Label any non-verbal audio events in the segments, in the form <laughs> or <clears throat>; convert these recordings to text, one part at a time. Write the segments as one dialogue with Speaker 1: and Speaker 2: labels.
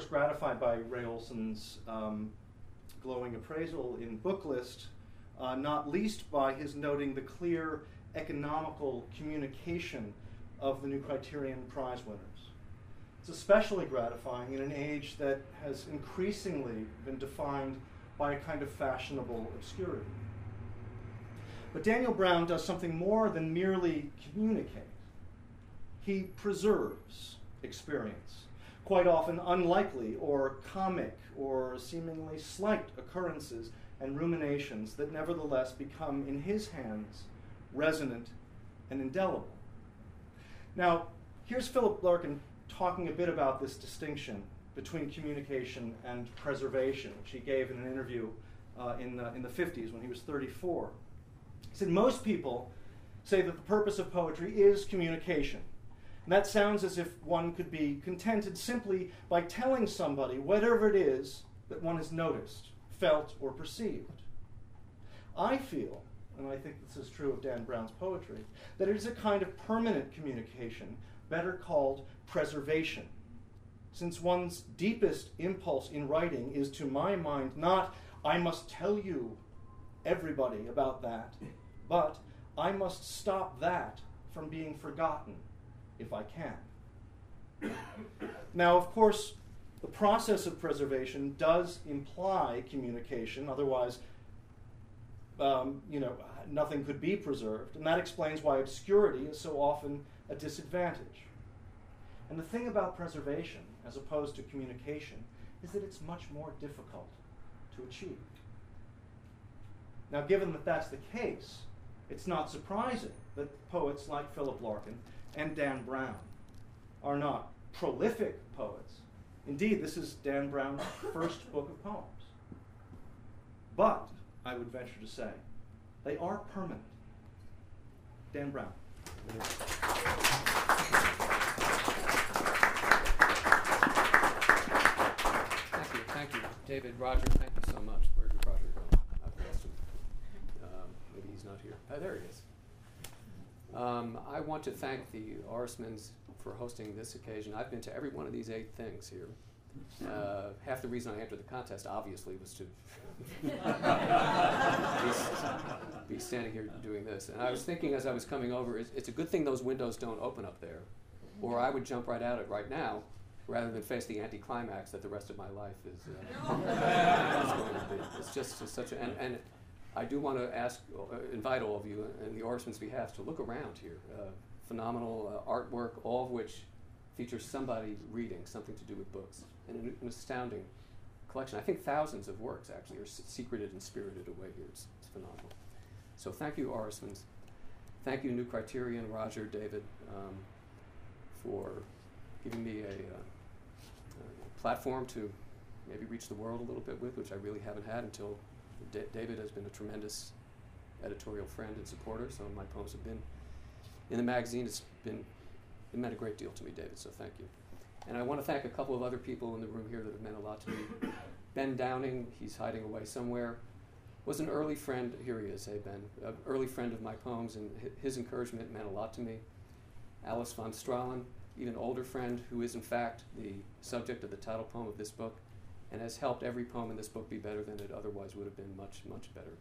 Speaker 1: course, gratified by Ray Olson's um, glowing appraisal in Booklist, uh, not least by his noting the clear economical communication of the New Criterion Prize winners. It's especially gratifying in an age that has increasingly been defined by a kind of fashionable obscurity. But Daniel Brown does something more than merely communicate. He preserves experience, quite often unlikely or comic or seemingly slight occurrences and ruminations that nevertheless become, in his hands, resonant and indelible. Now, here's Philip Larkin talking a bit about this distinction between communication and preservation, which he gave in an interview uh, in, the, in the 50s when he was 34. He said, Most people say that the purpose of poetry is communication. And that sounds as if one could be contented simply by telling somebody whatever it is that one has noticed, felt, or perceived. I feel, and I think this is true of Dan Brown's poetry, that it is a kind of permanent communication, better called preservation. Since one's deepest impulse in writing is, to my mind, not, I must tell you, everybody, about that, but I must stop that from being forgotten if I can. now, of course, the process of preservation does imply communication, otherwise, um, you know, nothing could be preserved, and that explains why obscurity is so often a disadvantage. And the thing about preservation, as opposed to communication, is that it's much more difficult to achieve. Now, given that that's the case, it's not surprising that poets like Philip Larkin and Dan Brown are not prolific poets. Indeed, this is Dan Brown's <laughs> first book of poems. But, I would venture to say, they are permanent. Dan Brown.
Speaker 2: Thank you, thank you. David, Roger, thank you so much. Where did Roger go? I've lost him. Um, maybe he's not here. Oh, there he is. Um, I want to thank the Ourismans for hosting this occasion. I've been to every one of these eight things here. Uh, half the reason I entered the contest, obviously, was to <laughs> be, be, standing here doing this. And I was thinking as I was coming over, it's, it's, a good thing those windows don't open up there, or I would jump right out it right now, rather than face the anticlimax that the rest of my life is, uh, <laughs> is going to be. It's just such a and, and I do want to ask, uh, invite all of you, in the Ourisman's behalf, to look around here. Uh, phenomenal uh, artwork, all of which features somebody reading, something to do with books, and an, an astounding collection. I think thousands of works actually are secreted and spirited away here. It's, it's phenomenal. So thank you, Ourisman's. Thank you, New Criterion, Roger, David, um, for giving me a, uh, a platform to maybe reach the world a little bit with, which I really haven't had until D- David has been a tremendous editorial friend and supporter. Some of my poems have been in the magazine. It's been it meant a great deal to me, David. So thank you. And I want to thank a couple of other people in the room here that have meant a lot to me. Ben Downing, he's hiding away somewhere, was an early friend. Here he is. Hey Ben, an early friend of my poems, and his encouragement meant a lot to me. Alice von Strahlen, even older friend, who is in fact the subject of the title poem of this book and has helped every poem in this book be better than it otherwise would have been, much, much better.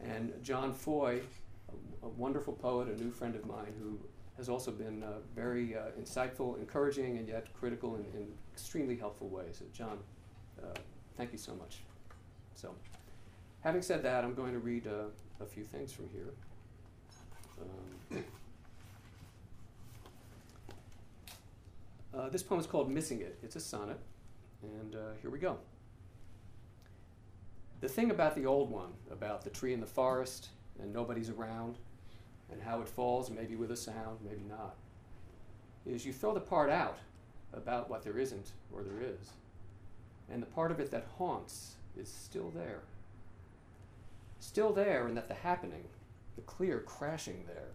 Speaker 2: And John Foy, a, a wonderful poet, a new friend of mine, who has also been uh, very uh, insightful, encouraging, and yet critical in, in extremely helpful ways. Uh, John, thank you so much. So, having said that, I'm going to read uh, a few things from here. Um, <coughs> uh, this poem is called Missing It. It's a sonnet. And uh, here we go. The thing about the old one, about the tree in the forest and nobody's around, and how it falls, maybe with a sound, maybe not, is you throw the part out about what there isn't or there is. And the part of it that haunts is still there. Still there, in that the happening, the clear crashing there,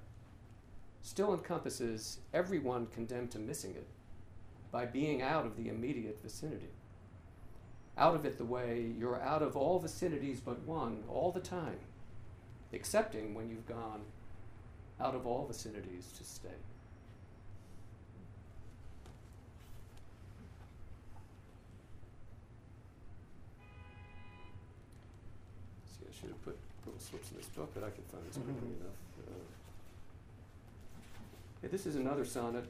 Speaker 2: still encompasses everyone condemned to missing it by being out of the immediate vicinity. Out of it the way you're out of all vicinities but one all the time, excepting when you've gone out of all vicinities to stay. See, I should have put little slips in this book, but I can find this quickly
Speaker 1: mm-hmm.
Speaker 2: enough. Uh, this is another sonnet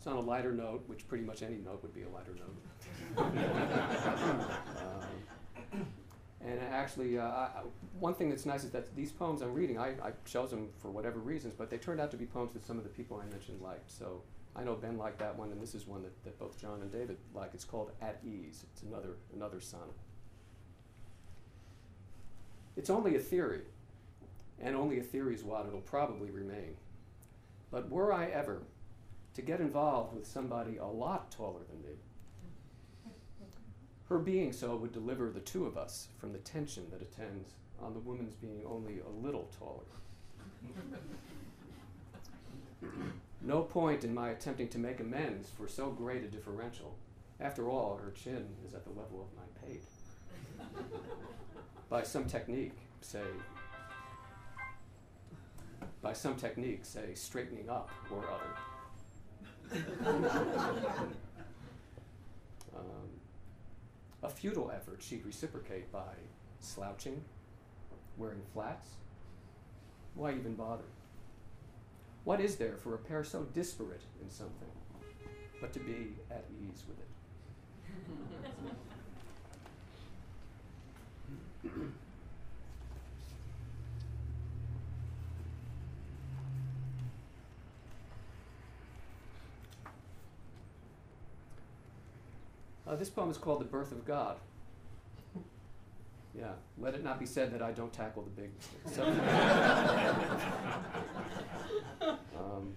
Speaker 2: it's on a lighter note, which pretty much any note would be a lighter note. <laughs> um, and actually, uh, I, one thing that's nice is that these poems I'm reading, I, I chose them for whatever reasons, but they turned out to be poems that some of the people I mentioned liked. So I know Ben liked that one, and this is one that, that both John and David like. It's called At Ease. It's another, another sonnet. It's only a theory, and only a theory is what it'll probably remain. But were I ever to get involved with somebody a lot taller than me, her being so would deliver the two of us from the tension that attends on the woman's being only a little taller. no point in my attempting to make amends for so great a differential. After all, her chin is at the level of my pate. by some technique, say, by some technique, say, straightening up or other. Um, a futile effort she'd reciprocate by slouching, wearing flats. Why even bother? What is there for a pair so disparate in something but to be at ease with it? <laughs> <clears throat> Uh, this poem is called The Birth of God. Yeah, let it not be said that I don't tackle the big subject. um,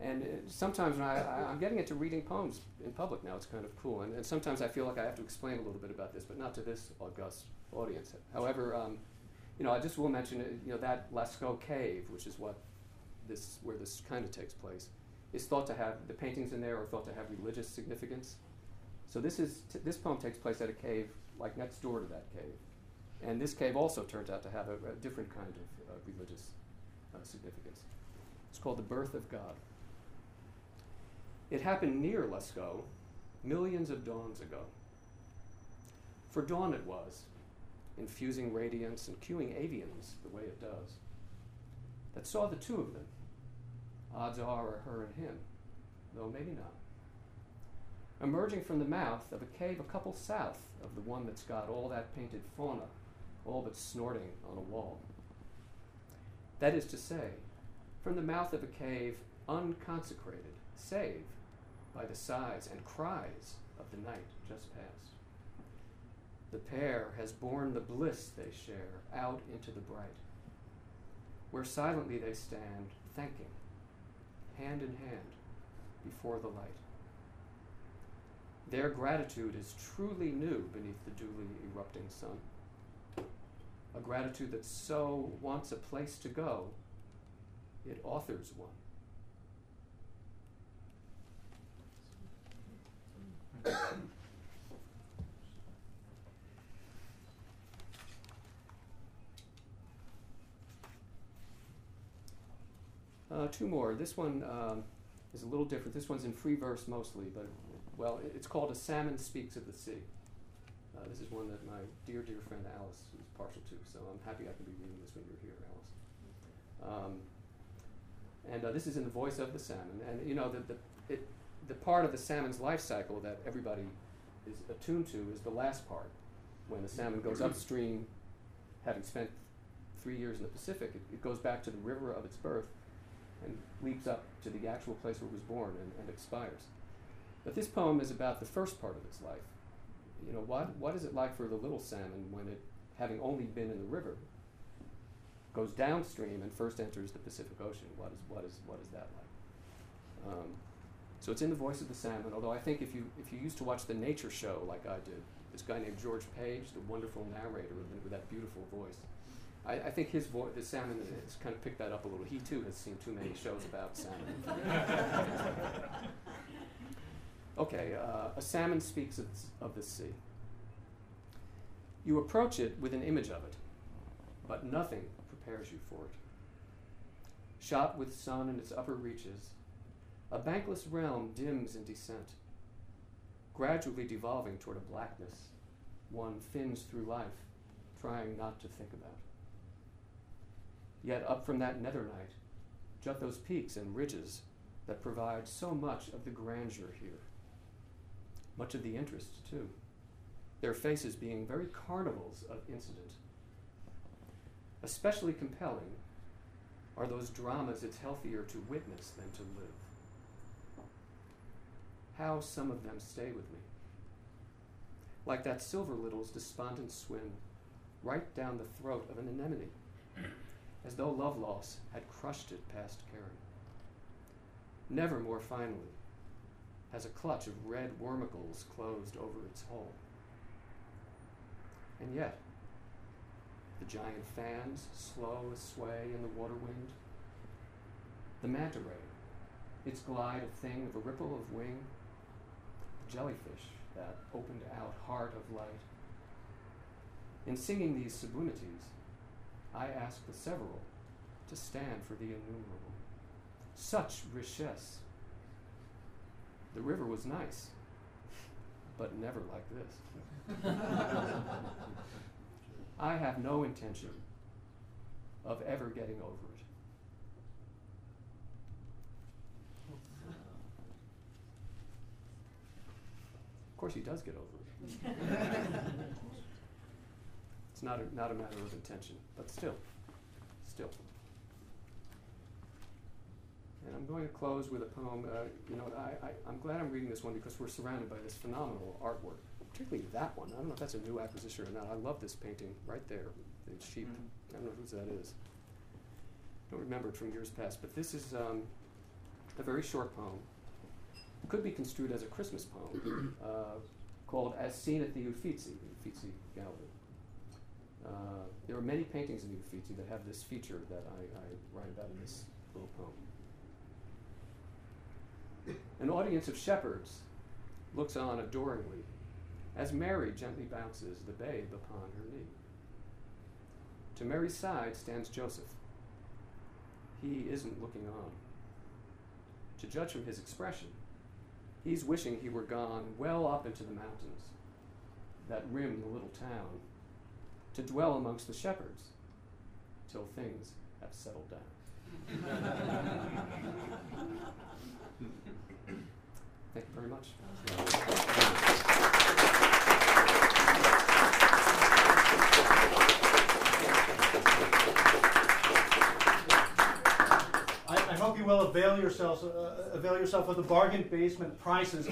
Speaker 2: and it, sometimes when I, I, I'm getting into reading poems in public now, it's kind of cool. And, and sometimes I feel like I have to explain a little bit about this, but not to this august audience. However, um, you know, I just will mention, uh, you know, that Lascaux cave, which is what this, where this kind of takes place, is thought to have, the paintings in there are thought to have religious significance. So this is this poem takes place at a cave like next door to that cave, and this cave also turns out to have a, a different kind of uh, religious uh, significance. It's called the birth of God. It happened near Lascaux, millions of dawns ago. For dawn it was, infusing radiance and cueing avians the way it does, that saw the two of them. Odds are her and him, though maybe not emerging from the mouth of a cave a couple south of the one that's got all that painted fauna, all but snorting on a wall. That is to say, from the mouth of a cave unconsecrated, save by the sighs and cries of the night just past. The pair has borne the bliss they share out into the bright, where silently they stand, thanking, hand in hand, before the light. Their gratitude is truly new beneath the duly erupting sun. A gratitude that so wants a place to go, it authors one. Uh, two more. This one um, is a little different. This one's in free verse mostly, but well, it's called A Salmon Speaks of the Sea. Uh, this is one that my dear, dear friend Alice is partial to, so I'm happy I can be reading this when you're here, Alice. Um, and uh, this is in the voice of the salmon. And you know, the, the, it, the part of the salmon's life cycle that everybody is attuned to is the last part. When the salmon goes upstream, having spent three years in the Pacific, it, it goes back to the river of its birth and leaps up to the actual place where it was born and, and expires. But this poem is about the first part of its life. You know, what, what is it like for the little salmon when it, having only been in the river, goes downstream and first enters the Pacific Ocean? What is, what is, what is that like? Um, so it's in the voice of the salmon, although I think if you, if you used to watch the nature show like I did, this guy named George Page, the wonderful narrator with, that beautiful voice, I, I think his voice, the salmon, has kind of picked that up a little. He too has seen too many shows about salmon. <laughs> Okay, uh, a salmon speaks of, of the sea. You approach it with an image of it, but nothing prepares you for it. Shot with sun in its upper reaches, a bankless realm dims in descent, gradually devolving toward a blackness. One fins through life, trying not to think about. Yet up from that nether night jut those peaks and ridges that provide so much of the grandeur here, much of the interest, too, their faces being very carnivals of incident. Especially compelling are those dramas it's healthier to witness than to live. How some of them stay with me. Like that silver little's despondent swim right down the throat of an anemone as though love loss had crushed it past caring. Never more finely has a clutch of red wormicles closed over its hole. And yet, the giant fans slow a sway in the water wind, the manta ray, its glide a thing of a ripple of wing, the jellyfish, that opened out heart of light. In singing these sublimities, I ask the several to stand for the innumerable. Such richesse. The river was nice, but never like this. <laughs> I have no intention of ever getting over it. Of course, he does get over it. <laughs> It's not a, not a matter of intention, but still, still. And I'm going to close with a poem. Uh, you know, I, I, I'm glad I'm reading this one because we're surrounded by this phenomenal artwork, particularly that one. I don't know if that's a new acquisition or not. I love this painting right there, the sheep.
Speaker 1: Mhm.
Speaker 2: I don't know whose that is. Don't remember it from years past, but this is um, a very short poem. Could be construed as a Christmas poem <clears throat> uh, called As Seen at the Uffizi, the Uffizi Gallery. Uh, there are many paintings in the Uffizi that have this feature that I, I write about in this little poem. An audience of shepherds looks on adoringly as Mary gently bounces the babe upon her knee. To Mary's side stands Joseph. He isn't looking on. To judge from his expression, he's wishing he were gone well up into the mountains that rim the little town to dwell amongst the shepherds till things have settled down. <laughs> Thank you very much.
Speaker 1: I, I hope you will avail yourselves, uh, avail yourself of the bargain basement prices